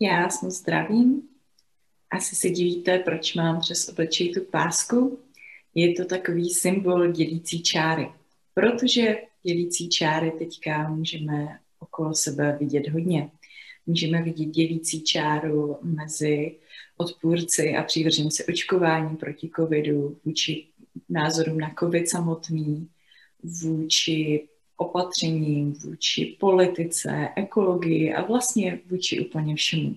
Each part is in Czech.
Já jsem zdravím. Asi se divíte, proč mám přes obličej tu pásku. Je to takový symbol dělící čáry. Protože dělící čáry teďka můžeme okolo sebe vidět hodně. Můžeme vidět dělící čáru mezi odpůrci a přívrženci očkování proti covidu, vůči názorům na covid samotný, vůči opatřením, vůči politice, ekologii a vlastně vůči úplně všemu.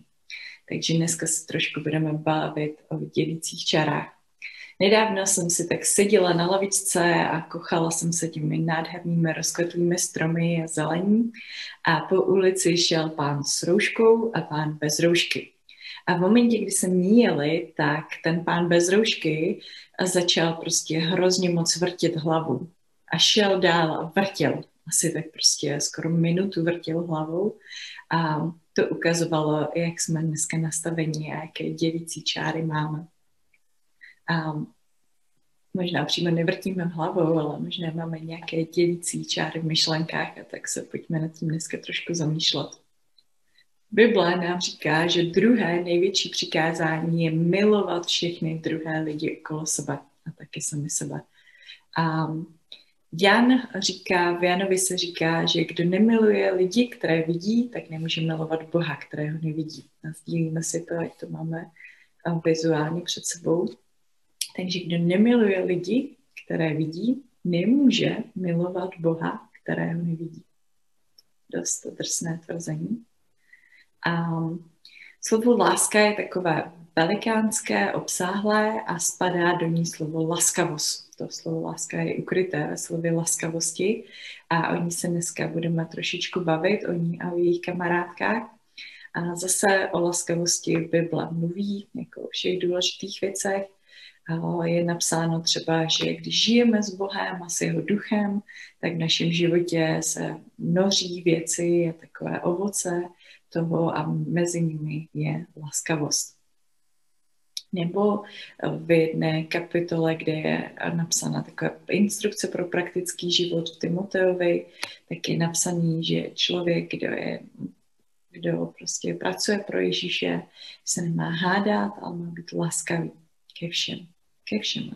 Takže dneska se trošku budeme bavit o dělících čarách. Nedávno jsem si tak seděla na lavičce a kochala jsem se těmi nádhernými rozkvetlými stromy a zelení a po ulici šel pán s rouškou a pán bez roušky. A v momentě, kdy se míjeli, tak ten pán bez roušky začal prostě hrozně moc vrtět hlavu a šel dál a vrtěl. Asi tak prostě skoro minutu vrtěl hlavou a to ukazovalo, jak jsme dneska nastavení a jaké dělící čáry máme. A možná přímo nevrtíme hlavou, ale možná máme nějaké dělící čáry v myšlenkách a tak se pojďme nad tím dneska trošku zamýšlet. Bible nám říká, že druhé největší přikázání je milovat všechny druhé lidi okolo sebe a taky sami sebe. A Jan říká, v Janovi se říká, že kdo nemiluje lidi, které vidí, tak nemůže milovat Boha, kterého nevidí. Sdílíme si to, ať to máme vizuálně před sebou. Takže kdo nemiluje lidi, které vidí, nemůže milovat Boha, kterého nevidí. Dost drsné tvrzení. A slovo láska je takové velikánské, obsáhlé a spadá do ní slovo laskavost. To slovo láska je ukryté ve slově laskavosti a o ní se dneska budeme trošičku bavit, o ní a o jejich kamarádkách. A zase o laskavosti Bible mluví, jako o všech důležitých věcech. A je napsáno třeba, že když žijeme s Bohem a s jeho duchem, tak v našem životě se noří věci, je takové ovoce toho a mezi nimi je laskavost nebo v jedné kapitole, kde je napsána taková instrukce pro praktický život v Timoteovi, tak je napsaný, že člověk, kdo je kdo prostě pracuje pro Ježíše, se nemá hádat, ale má být laskavý ke všem. Ke všem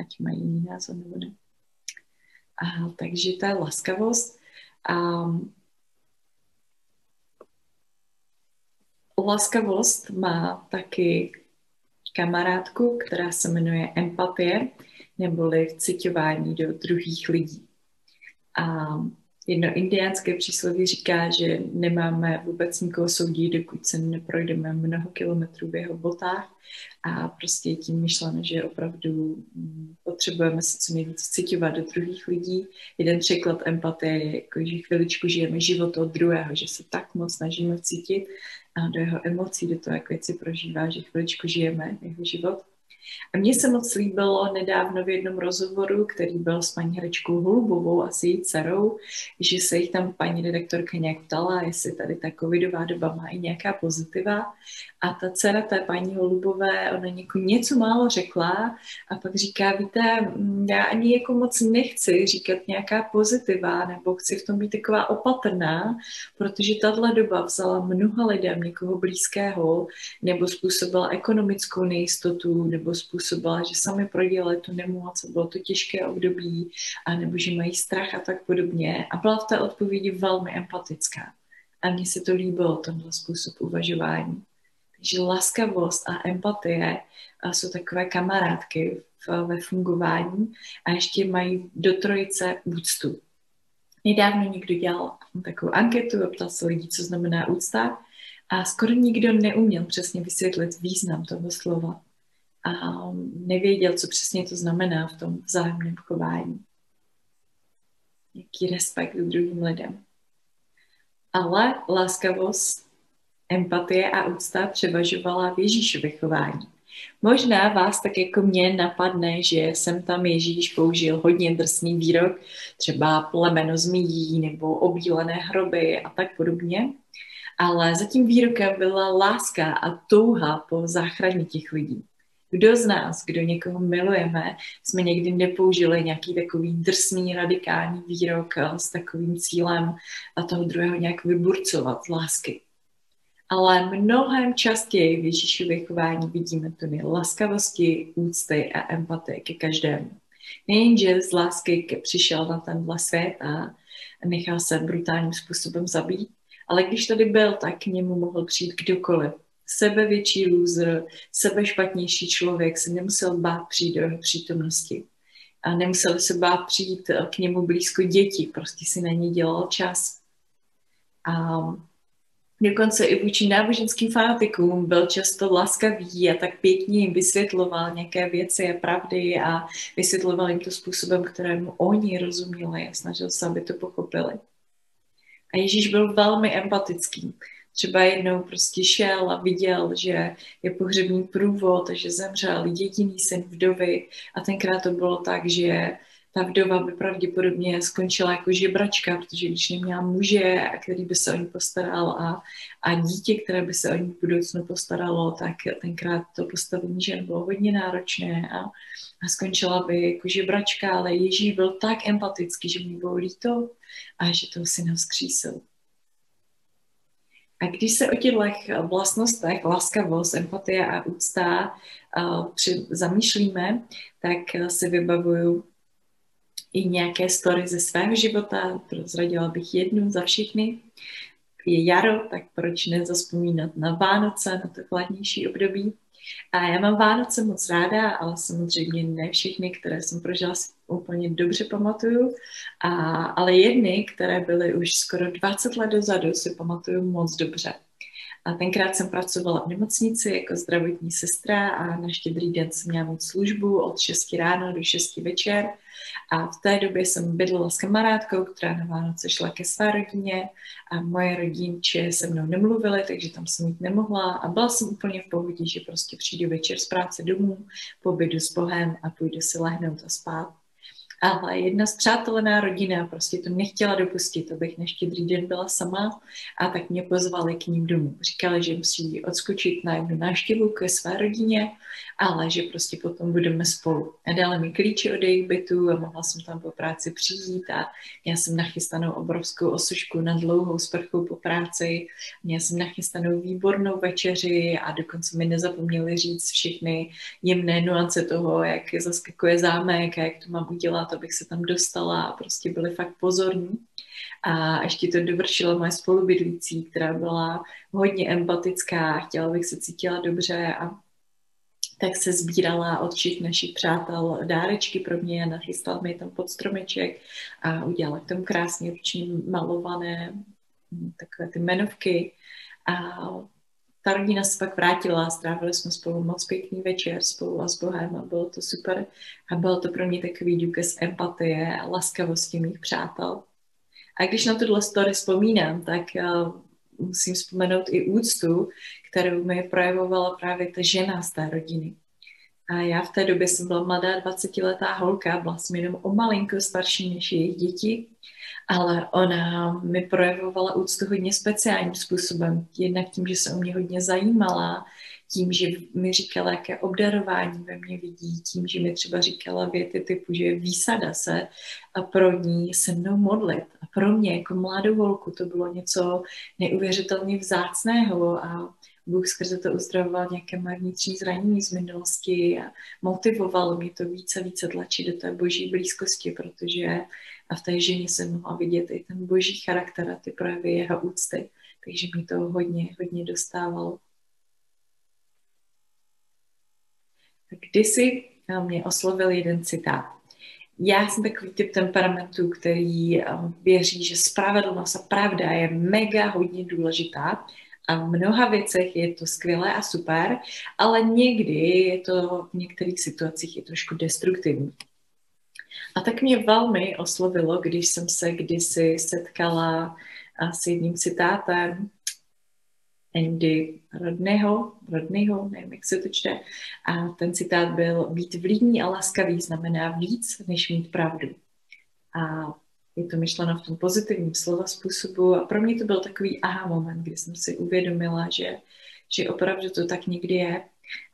Ať mají jiný názor nebo ne. A, takže ta laskavost. A, laskavost má taky kamarádku, která se jmenuje empatie, neboli vcitování do druhých lidí. A jedno indiánské přísloví říká, že nemáme vůbec nikoho soudit, dokud se neprojdeme mnoho kilometrů v jeho botách a prostě tím myšleno, že opravdu mm, potřebujeme se co nejvíc citovat do druhých lidí. Jeden příklad empatie je, jako, že chviličku žijeme život od druhého, že se tak moc snažíme vcítit a do jeho emocí, do toho, jak věci prožívá, že chviličku žijeme jeho život. A mně se moc líbilo nedávno v jednom rozhovoru, který byl s paní herečkou Holubovou a s její dcerou, že se jich tam paní redaktorka nějak ptala, jestli tady ta covidová doba má i nějaká pozitiva. A ta dcera té paní Holubové, ona něko něco málo řekla a pak říká, víte, mm, já ani jako moc nechci říkat nějaká pozitiva, nebo chci v tom být taková opatrná, protože tahle doba vzala mnoha lidem někoho blízkého, nebo způsobila ekonomickou nejistotu, nebo způsobila, že sami prodělali tu nemoc, bylo to těžké období, a nebo že mají strach a tak podobně. A byla v té odpovědi velmi empatická. A mně se to líbilo, tenhle způsob uvažování. Takže laskavost a empatie a jsou takové kamarádky v, ve fungování a ještě mají do trojice úctu. Nedávno někdo dělal takovou anketu a ptal se lidí, co znamená úcta a skoro nikdo neuměl přesně vysvětlit význam toho slova a nevěděl, co přesně to znamená v tom vzájemném chování. Jaký respekt k druhým lidem. Ale láskavost, empatie a úcta převažovala v Ježíšově chování. Možná vás tak jako mě napadne, že jsem tam Ježíš použil hodně drsný výrok, třeba plemeno zmíjí nebo obílené hroby a tak podobně. Ale za tím výrokem byla láska a touha po záchraně těch lidí. Kdo z nás, kdo někoho milujeme, jsme někdy nepoužili nějaký takový drsný, radikální výrok eh, s takovým cílem a toho druhého nějak vyburcovat z lásky. ale mnohem častěji v Ježíšově chování vidíme tuny laskavosti, úcty a empatie ke každému. Nejenže z lásky přišel na tenhle svět a nechal se brutálním způsobem zabít, ale když tady byl, tak k němu mohl přijít kdokoliv. Sebevětší loser, sebe špatnější člověk se nemusel bát přijít do jeho přítomnosti. A nemusel se bát přijít k němu blízko děti, prostě si na ně dělal čas. A dokonce i vůči náboženským fanatikům byl často laskavý a tak pěkně jim vysvětloval nějaké věci a pravdy a vysvětloval jim to způsobem, kterému oni rozuměli a snažil se, aby to pochopili. A Ježíš byl velmi empatický. Třeba jednou prostě šel a viděl, že je pohřební průvod, že zemřel jediný syn vdovy a tenkrát to bylo tak, že ta vdova by pravděpodobně skončila jako žebračka, protože když neměla muže, který by se o ní postaral a, a dítě, které by se o ní v budoucnu postaralo, tak tenkrát to postavení žen bylo hodně náročné a, a skončila by jako žebračka, ale Ježíš byl tak empatický, že mu bylo líto a že toho syna vzkřísil. A když se o těchto vlastnostech, laskavost, empatie a úcta uh, při, zamýšlíme, tak si vybavuju i nějaké story ze svého života. Prozradila bych jednu za všechny. Je jaro, tak proč nezaspomínat na Vánoce, na to chladnější období. A já mám Vánoce moc ráda, ale samozřejmě ne všechny, které jsem prožila, si úplně dobře pamatuju. A, ale jedny, které byly už skoro 20 let dozadu, si pamatuju moc dobře. A tenkrát jsem pracovala v nemocnici jako zdravotní sestra a na štědrý den jsem měla moc službu od 6 ráno do 6 večer. A v té době jsem bydlela s kamarádkou, která na Vánoce šla ke své rodině a moje rodinče se mnou nemluvily, takže tam jsem jít nemohla. A byla jsem úplně v pohodě, že prostě přijdu večer z práce domů, pobydu s Bohem a půjdu si lehnout a spát ale jedna zpřátelená rodina prostě to nechtěla dopustit, abych na štědrý den byla sama a tak mě pozvali k ním domů. Říkali, že musí odskočit na jednu návštěvu ke své rodině, ale že prostě potom budeme spolu. A dali mi klíče od jejich bytu a mohla jsem tam po práci přijít a já jsem nachystanou obrovskou osušku na dlouhou sprchu po práci, měla jsem nachystanou výbornou večeři a dokonce mi nezapomněli říct všechny jemné nuance toho, jak zaskakuje zámek a jak to mám udělat abych se tam dostala a prostě byli fakt pozorní. A ještě to dovršila moje spolubydlící, která byla hodně empatická, chtěla bych se cítila dobře a tak se sbírala od všech našich přátel dárečky pro mě a nachystala mi tam pod stromeček a udělala k tomu krásně ručně malované hm, takové ty menovky a ta rodina se pak vrátila strávili jsme spolu moc pěkný večer spolu a s Bohem a bylo to super. A bylo to pro mě takový důkaz empatie a laskavosti mých přátel. A když na tuhle story vzpomínám, tak uh, musím vzpomenout i úctu, kterou mi projevovala právě ta žena z té rodiny. A já v té době jsem byla mladá 20-letá holka, byla jsem jenom o malinko starší než jejich děti ale ona mi projevovala úctu hodně speciálním způsobem. Jednak tím, že se o mě hodně zajímala, tím, že mi říkala, jaké obdarování ve mně vidí, tím, že mi třeba říkala věty typu, že výsada se a pro ní se mnou modlit. A pro mě jako mladou holku to bylo něco neuvěřitelně vzácného a Bůh skrze to uzdravoval nějaké moje vnitřní zranění z minulosti a motivoval mě to více více tlačit do té boží blízkosti, protože a v té ženě se mohla vidět i ten boží charakter a ty projevy jeho úcty. Takže mi to hodně, hodně dostávalo. Kdysi mě oslovil jeden citát. Já jsem takový typ temperamentu, který věří, že spravedlnost a pravda je mega hodně důležitá a v mnoha věcech je to skvělé a super, ale někdy je to v některých situacích je trošku destruktivní. A tak mě velmi oslovilo, když jsem se kdysi setkala s jedním citátem Andy Rodného, Rodného, nevím, jak se to čte. A ten citát byl, být vlídný a laskavý znamená víc, než mít pravdu. A je to myšleno v tom pozitivním slova způsobu a pro mě to byl takový aha moment, kdy jsem si uvědomila, že, že opravdu to tak někdy je.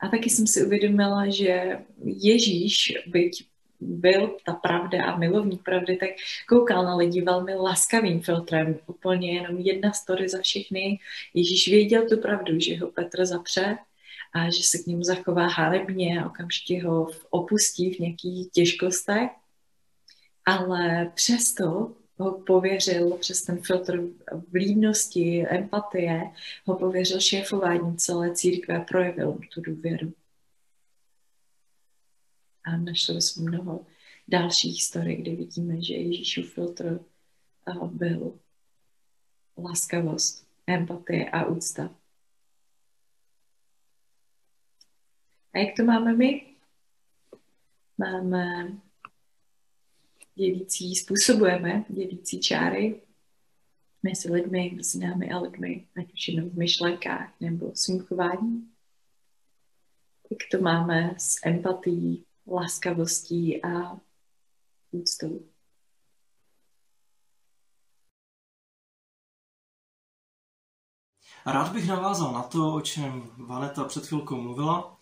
A taky jsem si uvědomila, že Ježíš, byť byl ta pravda a milovník pravdy, tak koukal na lidi velmi laskavým filtrem. Úplně jenom jedna story za všechny. Ježíš věděl tu pravdu, že ho Petr zapře a že se k němu zachová halebně a okamžitě ho opustí v nějakých těžkostech. Ale přesto ho pověřil přes ten filtr vlídnosti, empatie, ho pověřil šéfováním celé církve a projevil tu důvěru. A našli jsme mnoho dalších historií, kde vidíme, že Ježíšův filtr byl laskavost, empatie a úcta. A jak to máme my? Máme dělící, způsobujeme dělící čáry mezi lidmi, mezi námi a lidmi, ať už jenom v myšlenkách nebo svým chováním. Jak to máme s empatií, laskavostí a úctou. Rád bych navázal na to, o čem Vaneta před chvilkou mluvila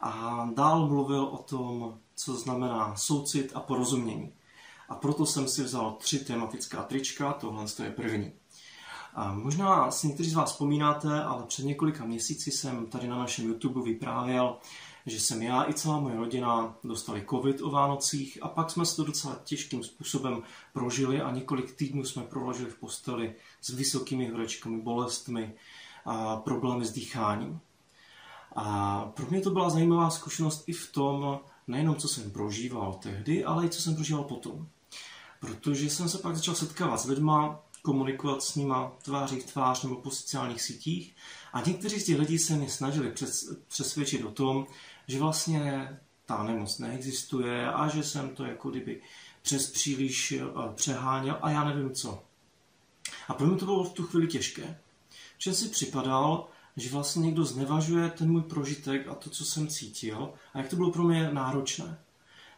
a dál mluvil o tom, co znamená soucit a porozumění. A proto jsem si vzal tři tematická trička, tohle je první. A možná si někteří z vás vzpomínáte, ale před několika měsíci jsem tady na našem YouTube vyprávěl, že jsem já i celá moje rodina dostali covid o Vánocích a pak jsme se to docela těžkým způsobem prožili a několik týdnů jsme proložili v posteli s vysokými horečkami, bolestmi a problémy s dýcháním. A pro mě to byla zajímavá zkušenost i v tom, nejenom co jsem prožíval tehdy, ale i co jsem prožíval potom. Protože jsem se pak začal setkávat s lidma, komunikovat s nima tváří v tvář nebo po sociálních sítích a někteří z těch lidí se mě snažili přesvědčit o tom, že vlastně ta nemoc neexistuje a že jsem to jako kdyby přes příliš eh, přeháněl a já nevím co. A pro mě to bylo v tu chvíli těžké. Že si připadal, že vlastně někdo znevažuje ten můj prožitek a to, co jsem cítil a jak to bylo pro mě náročné.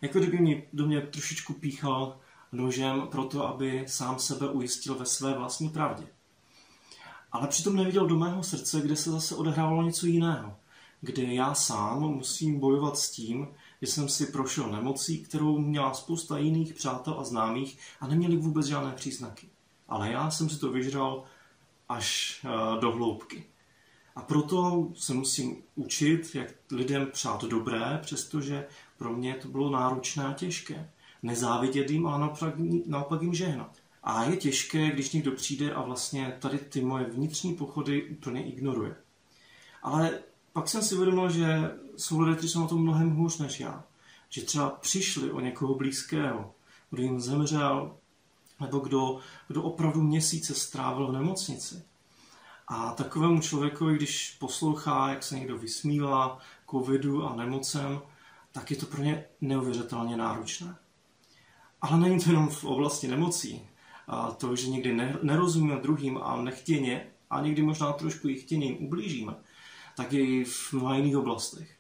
Jako kdyby mě do mě trošičku píchal nožem pro to, aby sám sebe ujistil ve své vlastní pravdě. Ale přitom neviděl do mého srdce, kde se zase odehrávalo něco jiného. Kde já sám musím bojovat s tím, že jsem si prošel nemocí, kterou měla spousta jiných přátel a známých a neměli vůbec žádné příznaky. Ale já jsem si to vyžral až eh, do hloubky. A proto se musím učit, jak lidem přát dobré, přestože pro mě to bylo náročné a těžké nezávidět jim, ale naopak, naopak jim žehnat. A je těžké, když někdo přijde a vlastně tady ty moje vnitřní pochody úplně ignoruje. Ale pak jsem si uvědomil, že jsou lidé, kteří jsou na tom mnohem hůř než já. Že třeba přišli o někoho blízkého, kdo jim zemřel, nebo kdo, kdo opravdu měsíce strávil v nemocnici. A takovému člověku, když poslouchá, jak se někdo vysmívá covidu a nemocem, tak je to pro ně neuvěřitelně náročné. Ale není to jenom v oblasti nemocí. A to, že někdy nerozumíme druhým a nechtěně, a někdy možná trošku i chtěně jim ublížíme, tak i v mnoha jiných oblastech.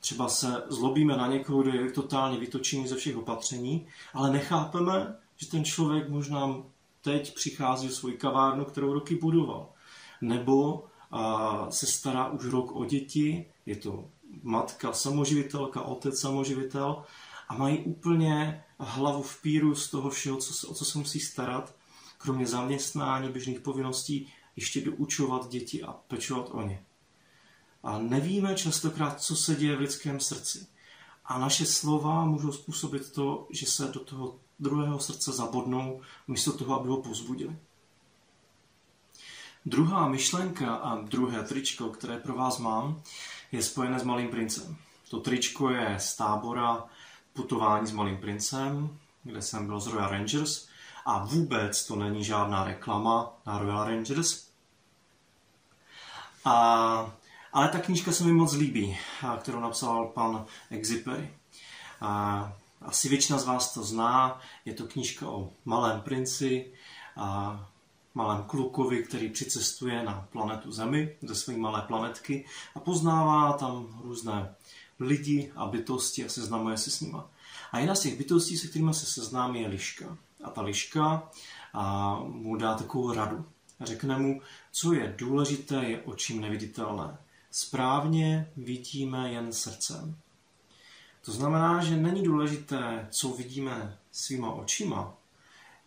Třeba se zlobíme na někoho, kdo je totálně vytočený ze všech opatření, ale nechápeme, že ten člověk možná teď přichází o svoji kavárnu, kterou roky budoval. Nebo a, se stará už rok o děti, je to matka samoživitelka, otec samoživitel a mají úplně hlavu v píru z toho všeho, co, o co se musí starat, kromě zaměstnání, běžných povinností, ještě doučovat děti a pečovat o ně. A nevíme častokrát, co se děje v lidském srdci. A naše slova můžou způsobit to, že se do toho druhého srdce zabodnou, místo toho, aby ho pozbudili. Druhá myšlenka a druhé tričko, které pro vás mám, je spojené s Malým princem. To tričko je z tábora putování s Malým princem, kde jsem byl z Royal Rangers a vůbec to není žádná reklama na Royal Rangers. A, ale ta knížka se mi moc líbí, kterou napsal pan Exupery. A, asi většina z vás to zná, je to knížka o malém princi, a malém klukovi, který přicestuje na planetu Zemi ze své malé planetky a poznává tam různé lidi a bytosti a seznamuje se s nima. A jedna z těch bytostí, se kterými se seznámí, je liška. A ta liška a mu dá takovou radu. Řekne mu, co je důležité, je očím neviditelné. Správně vidíme jen srdcem. To znamená, že není důležité, co vidíme svýma očima,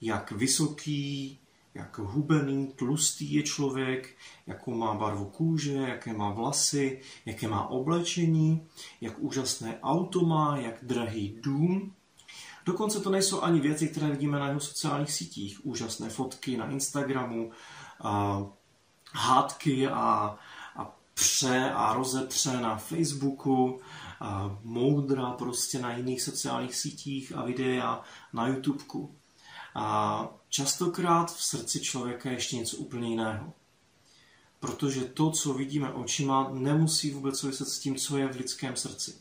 jak vysoký, jak hubený, tlustý je člověk, jakou má barvu kůže, jaké má vlasy, jaké má oblečení, jak úžasné auto má, jak drahý dům. Dokonce to nejsou ani věci, které vidíme na jeho sociálních sítích. Úžasné fotky na Instagramu, a hádky a, a pře a rozepře na Facebooku, a moudra prostě na jiných sociálních sítích a videa na YouTubeku. A častokrát v srdci člověka je ještě něco úplně jiného. Protože to, co vidíme očima, nemusí vůbec souviset s tím, co je v lidském srdci.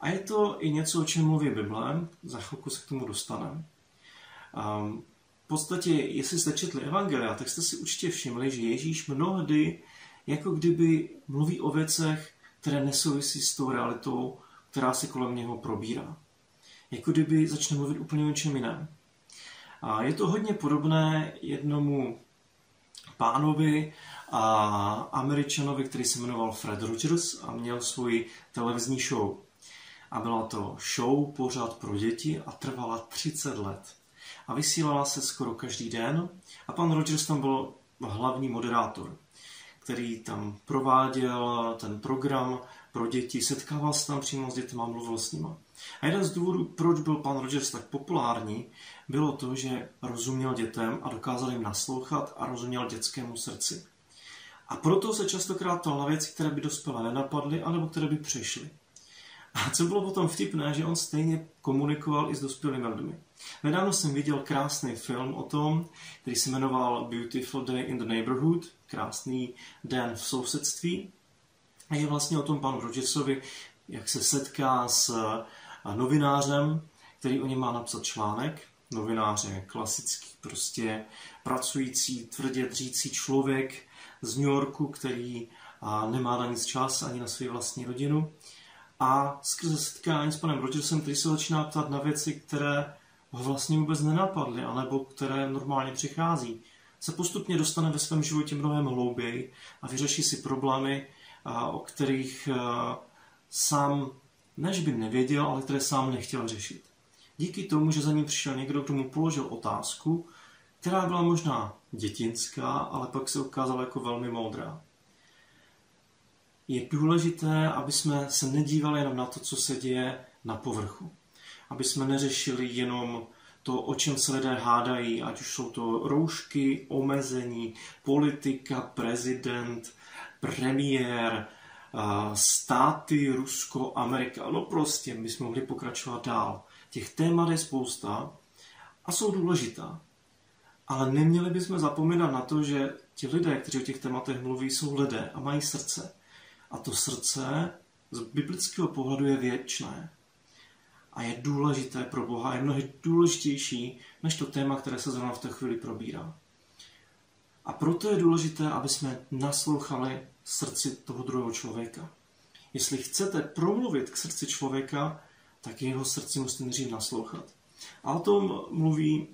A je to i něco, o čem mluví Bible, za chvilku se k tomu dostaneme. Um, v podstatě, jestli jste četli Evangelia, tak jste si určitě všimli, že Ježíš mnohdy jako kdyby mluví o věcech, které nesouvisí s tou realitou, která se kolem něho probírá. Jako kdyby začne mluvit úplně o něčem jiném. A je to hodně podobné jednomu pánovi a američanovi, který se jmenoval Fred Rogers a měl svůj televizní show. A byla to show pořád pro děti a trvala 30 let. A vysílala se skoro každý den a pan Rogers tam byl hlavní moderátor, který tam prováděl ten program pro děti, setkával se tam přímo s dětmi a mluvil s nimi. A jeden z důvodů, proč byl pan Rogers tak populární, bylo to, že rozuměl dětem a dokázal jim naslouchat a rozuměl dětskému srdci. A proto se častokrát ptal na věci, které by dospělé nenapadly, anebo které by přišly. A co bylo potom vtipné, že on stejně komunikoval i s dospělými lidmi. Nedávno jsem viděl krásný film o tom, který se jmenoval Beautiful Day in the Neighborhood, krásný den v sousedství. A je vlastně o tom panu Rogersovi, jak se setká s novinářem, který o něm má napsat článek. Novinář je klasický, prostě pracující, tvrdě dřící člověk z New Yorku, který nemá na nic čas ani na svou vlastní rodinu. A skrze setkání s panem Rogersem, který se začíná ptát na věci, které ho vlastně vůbec nenapadly, anebo které normálně přichází, se postupně dostane ve svém životě mnohem hlouběji a vyřeší si problémy, o kterých sám než by nevěděl, ale které sám nechtěl řešit. Díky tomu, že za ním přišel někdo, kdo mu položil otázku, která byla možná dětinská, ale pak se ukázala jako velmi moudrá. Je důležité, aby jsme se nedívali jenom na to, co se děje na povrchu. Aby jsme neřešili jenom to, o čem se lidé hádají, ať už jsou to roušky, omezení, politika, prezident, premiér, státy, Rusko, Amerika. No prostě, my jsme mohli pokračovat dál. Těch témat je spousta a jsou důležitá. Ale neměli bychom zapomínat na to, že ti lidé, kteří o těch tématech mluví, jsou lidé a mají srdce. A to srdce z biblického pohledu je věčné. A je důležité pro Boha, je mnohem důležitější než to téma, které se zrovna v té chvíli probírá. A proto je důležité, aby jsme naslouchali srdci toho druhého člověka. Jestli chcete promluvit k srdci člověka, tak jeho srdci musíte nejdřív naslouchat. A o tom mluví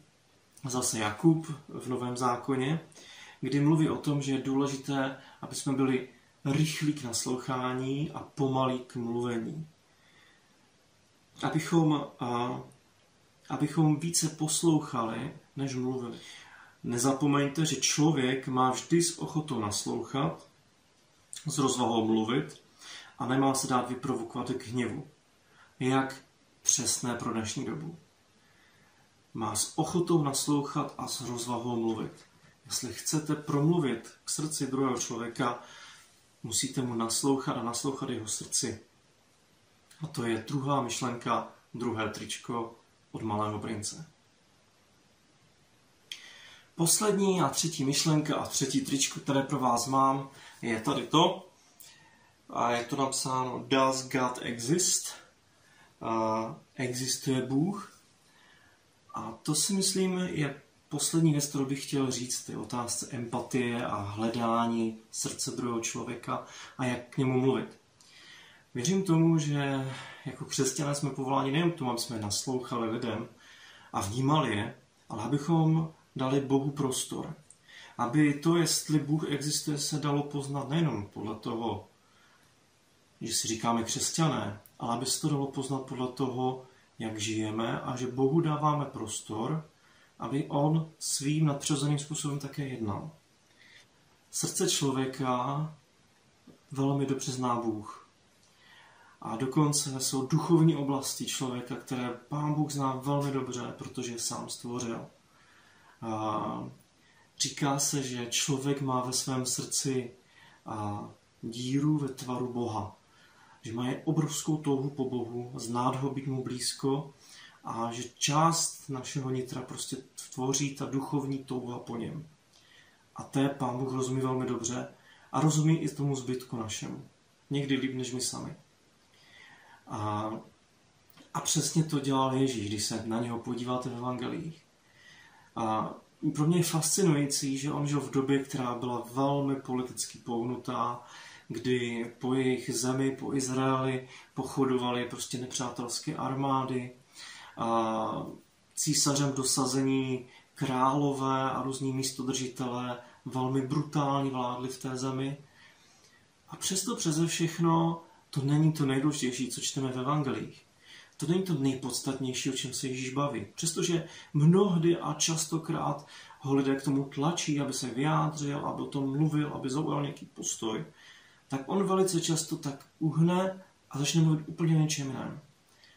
zase Jakub v Novém zákoně, kdy mluví o tom, že je důležité, aby jsme byli rychlí k naslouchání a pomalí k mluvení. Abychom, a, abychom více poslouchali, než mluvili. Nezapomeňte, že člověk má vždy s ochotou naslouchat, s rozvahou mluvit a nemá se dát vyprovokovat k hněvu. Jak přesné pro dnešní dobu. Má s ochotou naslouchat a s rozvahou mluvit. Jestli chcete promluvit k srdci druhého člověka, musíte mu naslouchat a naslouchat jeho srdci. A to je druhá myšlenka, druhé tričko od malého prince. Poslední a třetí myšlenka a třetí tričko, které pro vás mám, je tady to. A je to napsáno Does God exist? Existuje Bůh? A to si myslím je poslední věc, kterou bych chtěl říct, ty otázce empatie a hledání srdce druhého člověka a jak k němu mluvit. Věřím tomu, že jako křesťané jsme povoláni nejen k tomu, aby jsme naslouchali lidem a vnímali je, ale abychom dali Bohu prostor. Aby to, jestli Bůh existuje, se dalo poznat nejenom podle toho, že si říkáme křesťané, ale aby se to dalo poznat podle toho, jak žijeme a že Bohu dáváme prostor, aby On svým nadpřirozeným způsobem také jednal. Srdce člověka velmi dobře zná Bůh. A dokonce jsou duchovní oblasti člověka, které Pán Bůh zná velmi dobře, protože je sám stvořil. A říká se, že člověk má ve svém srdci díru ve tvaru Boha. Že má obrovskou touhu po Bohu, znát ho, být mu blízko a že část našeho nitra prostě tvoří ta duchovní touha po něm. A té Pán Bůh rozumí velmi dobře a rozumí i tomu zbytku našemu. Někdy líp než my sami. A, a přesně to dělal Ježíš, když se na něho podíváte v evangelích. A pro mě je fascinující, že on žil v době, která byla velmi politicky pohnutá, kdy po jejich zemi, po Izraeli pochodovaly prostě nepřátelské armády, a císařem dosazení králové a různí místodržitelé velmi brutálně vládli v té zemi. A přesto přeze všechno to není to nejdůležitější, co čteme v evangelích. To není to nejpodstatnější, o čem se Ježíš baví. Přestože mnohdy a častokrát ho lidé k tomu tlačí, aby se vyjádřil, aby o tom mluvil, aby zaujal nějaký postoj, tak on velice často tak uhne a začne mluvit úplně něčem jiném.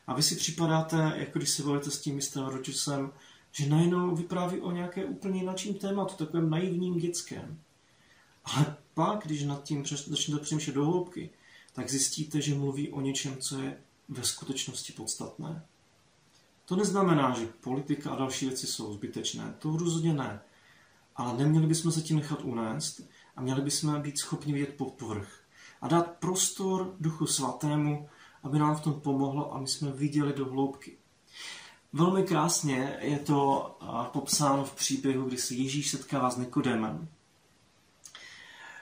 A vy si připadáte, jako když se volíte s tím mistrem Rodgersem, že najednou vypráví o nějaké úplně jinakším tématu, takovém naivním dětském. Ale pak, když nad tím začnete přemýšlet do hloubky, tak zjistíte, že mluví o něčem, co je ve skutečnosti podstatné. To neznamená, že politika a další věci jsou zbytečné. To rozhodně ne. Ale neměli bychom se tím nechat unést a měli bychom být schopni vidět pod povrch a dát prostor Duchu Svatému, aby nám v tom pomohlo a my jsme viděli do hloubky. Velmi krásně je to popsáno v příběhu, kdy se Ježíš setkává s Nikodémem.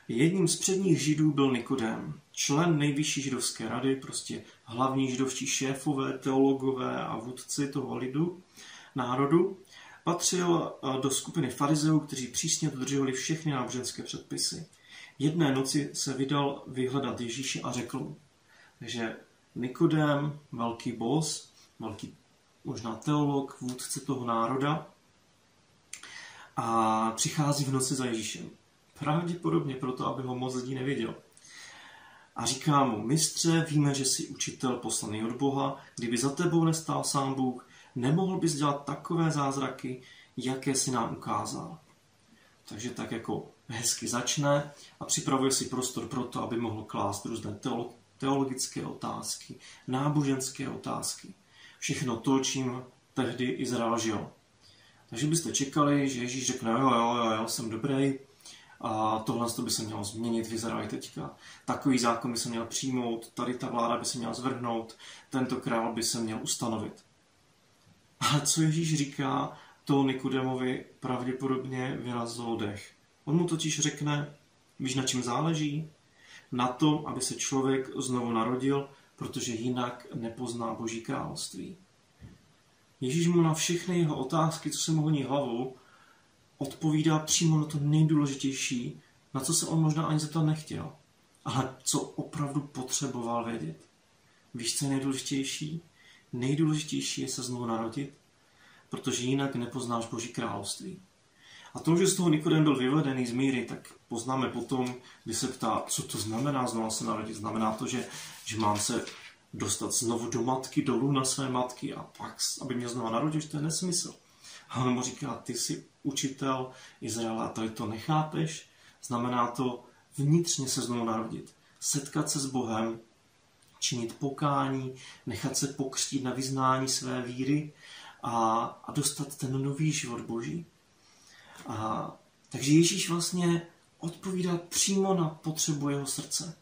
Jedním z předních židů byl Nikodém, člen nejvyšší židovské rady, prostě hlavní židovští šéfové, teologové a vůdci toho lidu, národu. Patřil do skupiny farizeů, kteří přísně dodržovali všechny náboženské předpisy. Jedné noci se vydal vyhledat Ježíše a řekl mu, že Nikodém, velký bos, velký možná teolog, vůdce toho národa, a přichází v noci za Ježíšem. Pravděpodobně proto, aby ho moc lidí nevěděl. A říká mu, mistře, víme, že jsi učitel poslaný od Boha, kdyby za tebou nestál sám Bůh, nemohl bys dělat takové zázraky, jaké si nám ukázal. Takže tak jako hezky začne a připravuje si prostor pro to, aby mohl klást různé teologické otázky, náboženské otázky. Všechno to, čím tehdy Izrael žil. Takže byste čekali, že Ježíš řekne, jo, jo, jo, jo jsem dobrý, a tohle to by se mělo změnit v Izraeli teďka. Takový zákon by se měl přijmout, tady ta vláda by se měla zvrhnout, tento král by se měl ustanovit. Ale co Ježíš říká, to Nikodemovi pravděpodobně vyrazilo dech. On mu totiž řekne, víš na čem záleží? Na tom, aby se člověk znovu narodil, protože jinak nepozná Boží království. Ježíš mu na všechny jeho otázky, co se mu honí hlavou, odpovídá přímo na to nejdůležitější, na co se on možná ani zeptat nechtěl, ale co opravdu potřeboval vědět. Víš, co je nejdůležitější? Nejdůležitější je se znovu narodit, protože jinak nepoznáš Boží království. A to, že z toho Nikodem byl vyvedený z míry, tak poznáme potom, kdy se ptá, co to znamená znovu se narodit. Znamená to, že, že mám se dostat znovu do matky, dolů na své matky a pak, aby mě znovu narodil, to je nesmysl. A on mu říká, ty jsi učitel Izraela a tady to nechápeš, znamená to vnitřně se znovu narodit. Setkat se s Bohem, činit pokání, nechat se pokřtít na vyznání své víry a, a dostat ten nový život Boží. A, takže Ježíš vlastně odpovídá přímo na potřebu jeho srdce.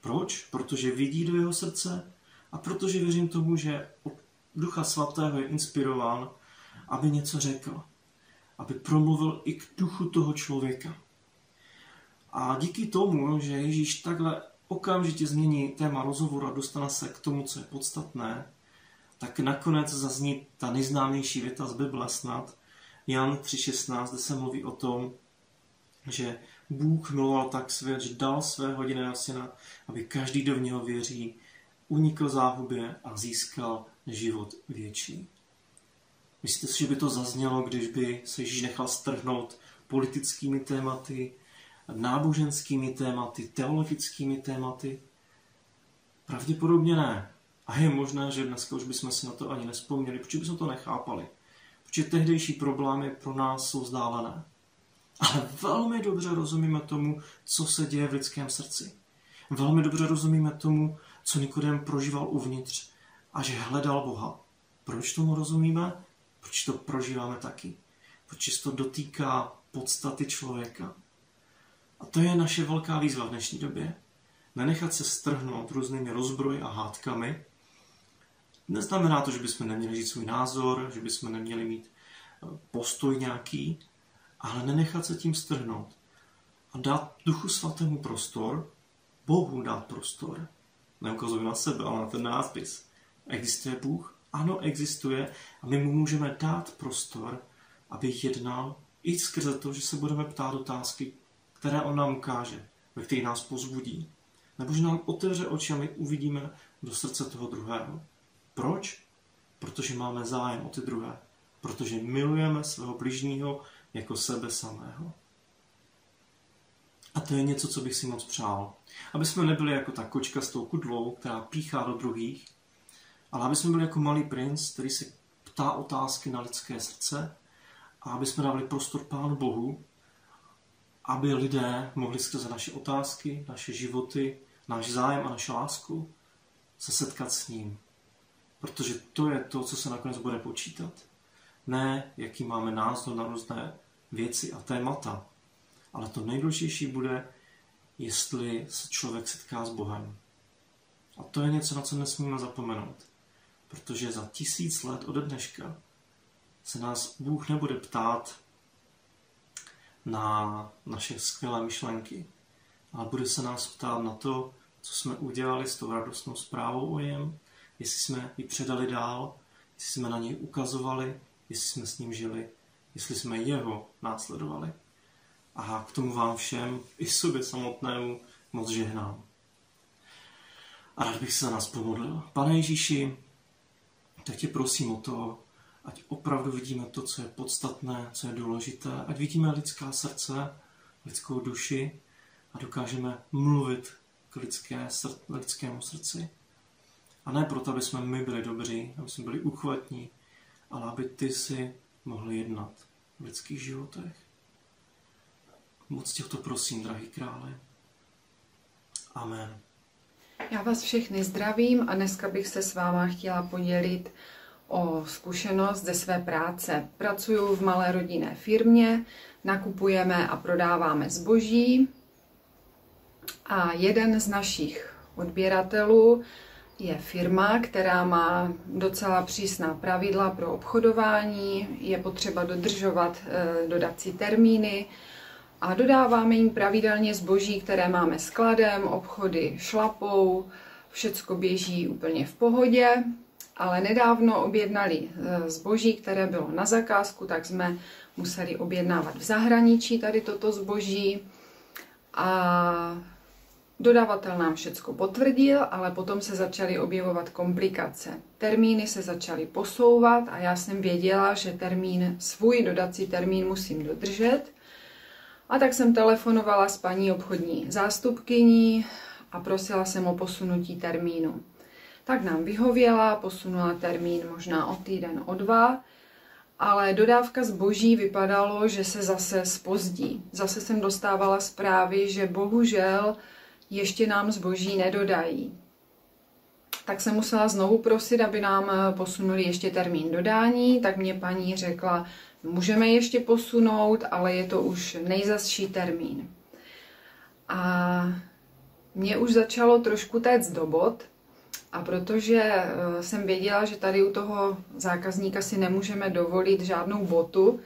Proč? Protože vidí do jeho srdce a protože věřím tomu, že Ducha Svatého je inspirován, aby něco řekl aby promluvil i k duchu toho člověka. A díky tomu, že Ježíš takhle okamžitě změní téma rozhovoru a dostane se k tomu, co je podstatné, tak nakonec zazní ta nejznámější věta z Bible snad, Jan 3.16, kde se mluví o tom, že Bůh miloval tak svět, že dal svého jediného syna, aby každý, kdo v něho věří, unikl záhubě a získal život větší. Myslíte si, že by to zaznělo, když by se Ježíš nechal strhnout politickými tématy, náboženskými tématy, teologickými tématy? Pravděpodobně ne. A je možné, že dneska už bychom si na to ani nespomněli, protože bychom to nechápali. Protože tehdejší problémy pro nás jsou vzdálené. Ale velmi dobře rozumíme tomu, co se děje v lidském srdci. Velmi dobře rozumíme tomu, co Nikodem prožíval uvnitř a že hledal Boha. Proč tomu rozumíme? Proč to prožíváme taky? Proč se to dotýká podstaty člověka? A to je naše velká výzva v dnešní době. Nenechat se strhnout různými rozbroji a hádkami. Neznamená to, že bychom neměli říct svůj názor, že bychom neměli mít eh, postoj nějaký, ale nenechat se tím strhnout. A dát Duchu Svatému prostor, Bohu dát prostor. Neukazuji na sebe, ale na ten nápis. Existuje Bůh? Ano, existuje a my mu můžeme dát prostor, aby jednal i skrze to, že se budeme ptát otázky, které on nám ukáže, ve kterých nás pozbudí. Nebo že nám otevře oči a my uvidíme do srdce toho druhého. Proč? Protože máme zájem o ty druhé. Protože milujeme svého bližního jako sebe samého. A to je něco, co bych si moc přál. Aby jsme nebyli jako ta kočka s tou kudlou, která píchá do druhých, ale aby jsme byli jako malý princ, který se ptá otázky na lidské srdce a aby jsme dávali prostor Pánu Bohu, aby lidé mohli skrze naše otázky, naše životy, náš zájem a naši lásku se setkat s ním. Protože to je to, co se nakonec bude počítat. Ne, jaký máme názor na různé věci a témata, ale to nejdůležitější bude, jestli se člověk setká s Bohem. A to je něco, na co nesmíme zapomenout. Protože za tisíc let ode dneška se nás Bůh nebude ptát na naše skvělé myšlenky, ale bude se nás ptát na to, co jsme udělali s tou radostnou zprávou o něm, jestli jsme ji předali dál, jestli jsme na něj ukazovali, jestli jsme s ním žili, jestli jsme jeho následovali. A k tomu vám všem, i sobě samotnému, moc žehnám. A rád bych se za nás pomodlil. Pane Ježíši, tak tě prosím o to, ať opravdu vidíme to, co je podstatné, co je důležité, ať vidíme lidská srdce, lidskou duši a dokážeme mluvit k lidské, lidskému srdci. A ne proto, aby jsme my byli dobří, aby jsme byli uchvatní, ale aby ty si mohli jednat v lidských životech. Moc tě to prosím, drahý krále. Amen. Já vás všechny zdravím a dneska bych se s váma chtěla podělit o zkušenost ze své práce. Pracuji v malé rodinné firmě, nakupujeme a prodáváme zboží a jeden z našich odběratelů je firma, která má docela přísná pravidla pro obchodování, je potřeba dodržovat eh, dodací termíny, a dodáváme jim pravidelně zboží, které máme skladem, obchody šlapou, všecko běží úplně v pohodě, ale nedávno objednali e, zboží, které bylo na zakázku, tak jsme museli objednávat v zahraničí tady toto zboží. A Dodavatel nám všecko potvrdil, ale potom se začaly objevovat komplikace. Termíny se začaly posouvat a já jsem věděla, že termín, svůj dodací termín musím dodržet, a tak jsem telefonovala s paní obchodní zástupkyní a prosila jsem o posunutí termínu. Tak nám vyhověla, posunula termín možná o týden, o dva, ale dodávka zboží vypadalo, že se zase spozdí. Zase jsem dostávala zprávy, že bohužel ještě nám zboží nedodají. Tak jsem musela znovu prosit, aby nám posunuli ještě termín dodání, tak mě paní řekla, můžeme ještě posunout, ale je to už nejzasší termín. A mě už začalo trošku téct do bod, a protože eh, jsem věděla, že tady u toho zákazníka si nemůžeme dovolit žádnou botu,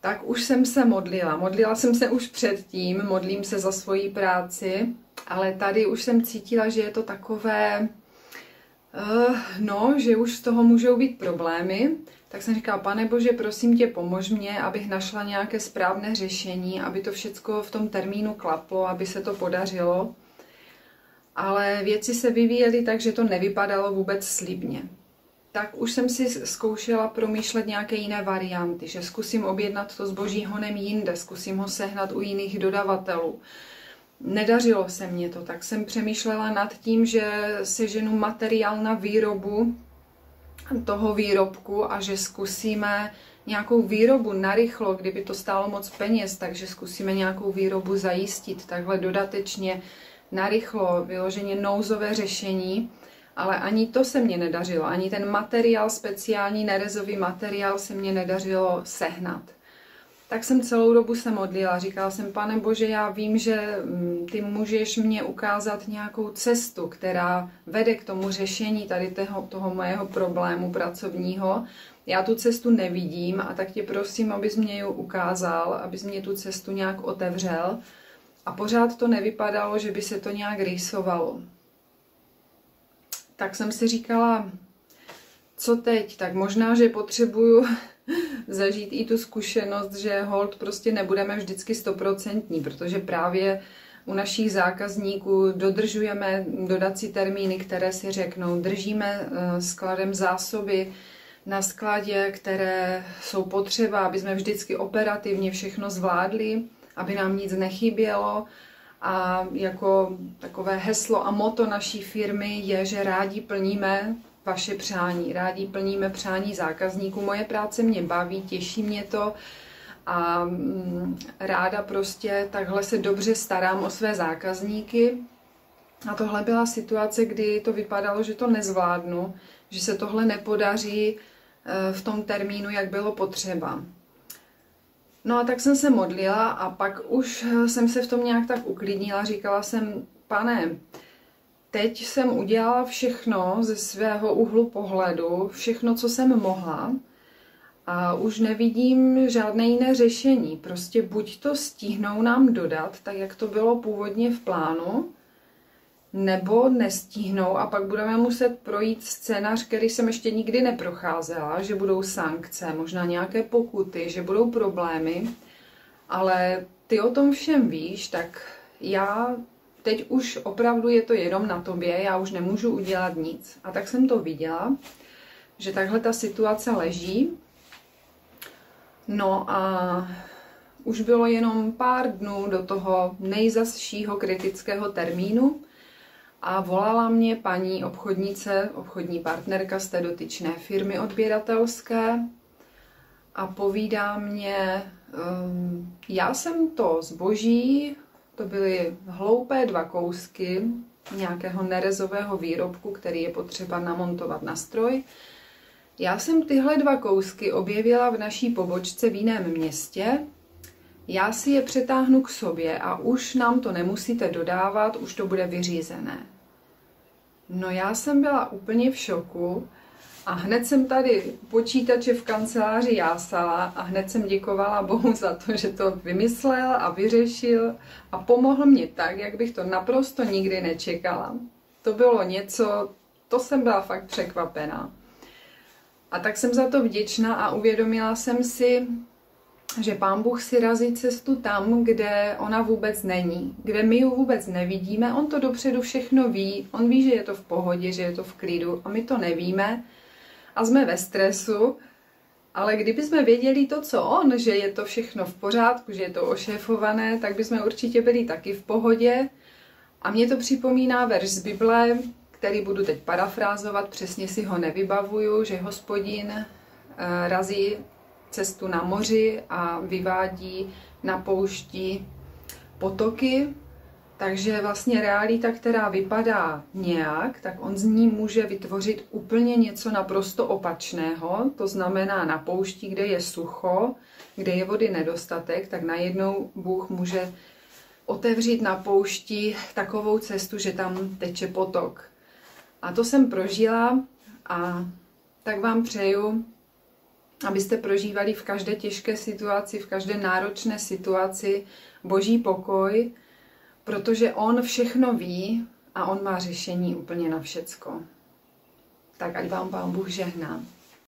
tak už jsem se modlila. Modlila jsem se už předtím, modlím se za svoji práci, ale tady už jsem cítila, že je to takové, uh, no, že už z toho můžou být problémy tak jsem říkala, pane bože, prosím tě, pomož mě, abych našla nějaké správné řešení, aby to všechno v tom termínu klaplo, aby se to podařilo. ale věci se vyvíjely tak, že to nevypadalo vůbec slibně. Tak už jsem si zkoušela promýšlet nějaké jiné varianty, že zkusím objednat to zboží honem jinde, zkusím ho sehnat u jiných dodavatelů. Nedařilo se mě to, tak jsem přemýšlela nad tím, že seženu materiál na výrobu toho výrobku a že zkusíme nějakou výrobu narychlo, kdyby to stálo moc peněz, takže zkusíme nějakou výrobu zajistit takhle dodatečně narychlo, vyloženě nouzové řešení, ale ani to se mně nedařilo, ani ten materiál, speciální nerezový materiál se mně nedařilo sehnat. Tak jsem celou dobu se modlila, říkala jsem, pane Bože, já vím, že mm, ty můžeš mě ukázat nějakou cestu, která vede k tomu řešení tady toho, toho mojeho problému pracovního. Já tu cestu nevidím a tak tě prosím, abys mě ji ukázal, abys mě tu cestu nějak otevřel. A pořád to nevypadalo, že by se to nějak rýsovalo. Tak jsem si říkala, co teď? Tak možná, že potřebuju zažít i tu zkušenost, že hold prostě nebudeme vždycky stoprocentní, protože právě u našich zákazníků dodržujeme dodací termíny, které si řeknou, držíme eh, skladem zásoby na skladě, které jsou potřeba, aby jsme vždycky operativně všechno zvládli, aby nám nic nechybělo. A jako takové heslo a moto naší firmy je, že rádi plníme vaše přání, rádi plníme přání zákazníků. Moje práce mě baví, těší mě to a mm, ráda prostě takhle se dobře starám o své zákazníky. A tohle byla situace, kdy to vypadalo, že to nezvládnu, že se tohle nepodaří e, v tom termínu, jak bylo potřeba. No a tak jsem se modlila a pak už jsem se v tom nějak tak uklidnila. Říkala jsem, pane, teď jsem udělala všechno ze svého úhlu pohledu, všechno, co jsem mohla a už nevidím žádné jiné řešení. Prostě buď to stihnou nám dodat, tak jak to bylo původně v plánu, nebo nestihnou a pak budeme muset projít scénář, který jsem ještě nikdy neprocházela, že budou sankce, možná nějaké pokuty, že budou problémy, ale ty o tom všem víš, tak já teď už opravdu je to jenom na tobě, já už nemůžu udělat nic. A tak jsem to viděla, že takhle ta situace leží. No a už bylo jenom pár dnů do toho nejzasšího kritického termínu a volala mě paní obchodnice, obchodní partnerka z té dotyčné firmy odběratelské a povídá mě, um, já jsem to zboží to byly hloupé dva kousky nějakého nerezového výrobku, který je potřeba namontovat na stroj. Já jsem tyhle dva kousky objevila v naší pobočce v jiném městě. Já si je přetáhnu k sobě a už nám to nemusíte dodávat, už to bude vyřízené. No já jsem byla úplně v šoku a hned jsem tady počítače v kanceláři jásala a hned jsem děkovala Bohu za to, že to vymyslel a vyřešil a pomohl mě tak, jak bych to naprosto nikdy nečekala. To bylo něco, to jsem byla fakt překvapená. A tak jsem za to vděčná a uvědomila jsem si, že pán Bůh si razí cestu tam, kde ona vůbec není, kde my ji vůbec nevidíme. On to dopředu všechno ví, on ví, že je to v pohodě, že je to v klidu a my to nevíme a jsme ve stresu, ale kdyby jsme věděli to, co on, že je to všechno v pořádku, že je to ošéfované, tak bychom určitě byli taky v pohodě. A mě to připomíná verš z Bible, který budu teď parafrázovat, přesně si ho nevybavuju, že hospodin eh, razí cestu na moři a vyvádí na poušti potoky takže vlastně realita, která vypadá nějak, tak on z ní může vytvořit úplně něco naprosto opačného. To znamená na poušti, kde je sucho, kde je vody nedostatek, tak najednou Bůh může otevřít na poušti takovou cestu, že tam teče potok. A to jsem prožila a tak vám přeju, abyste prožívali v každé těžké situaci, v každé náročné situaci boží pokoj, protože on všechno ví a on má řešení úplně na všecko. Tak ať vám Pán Bůh žehná.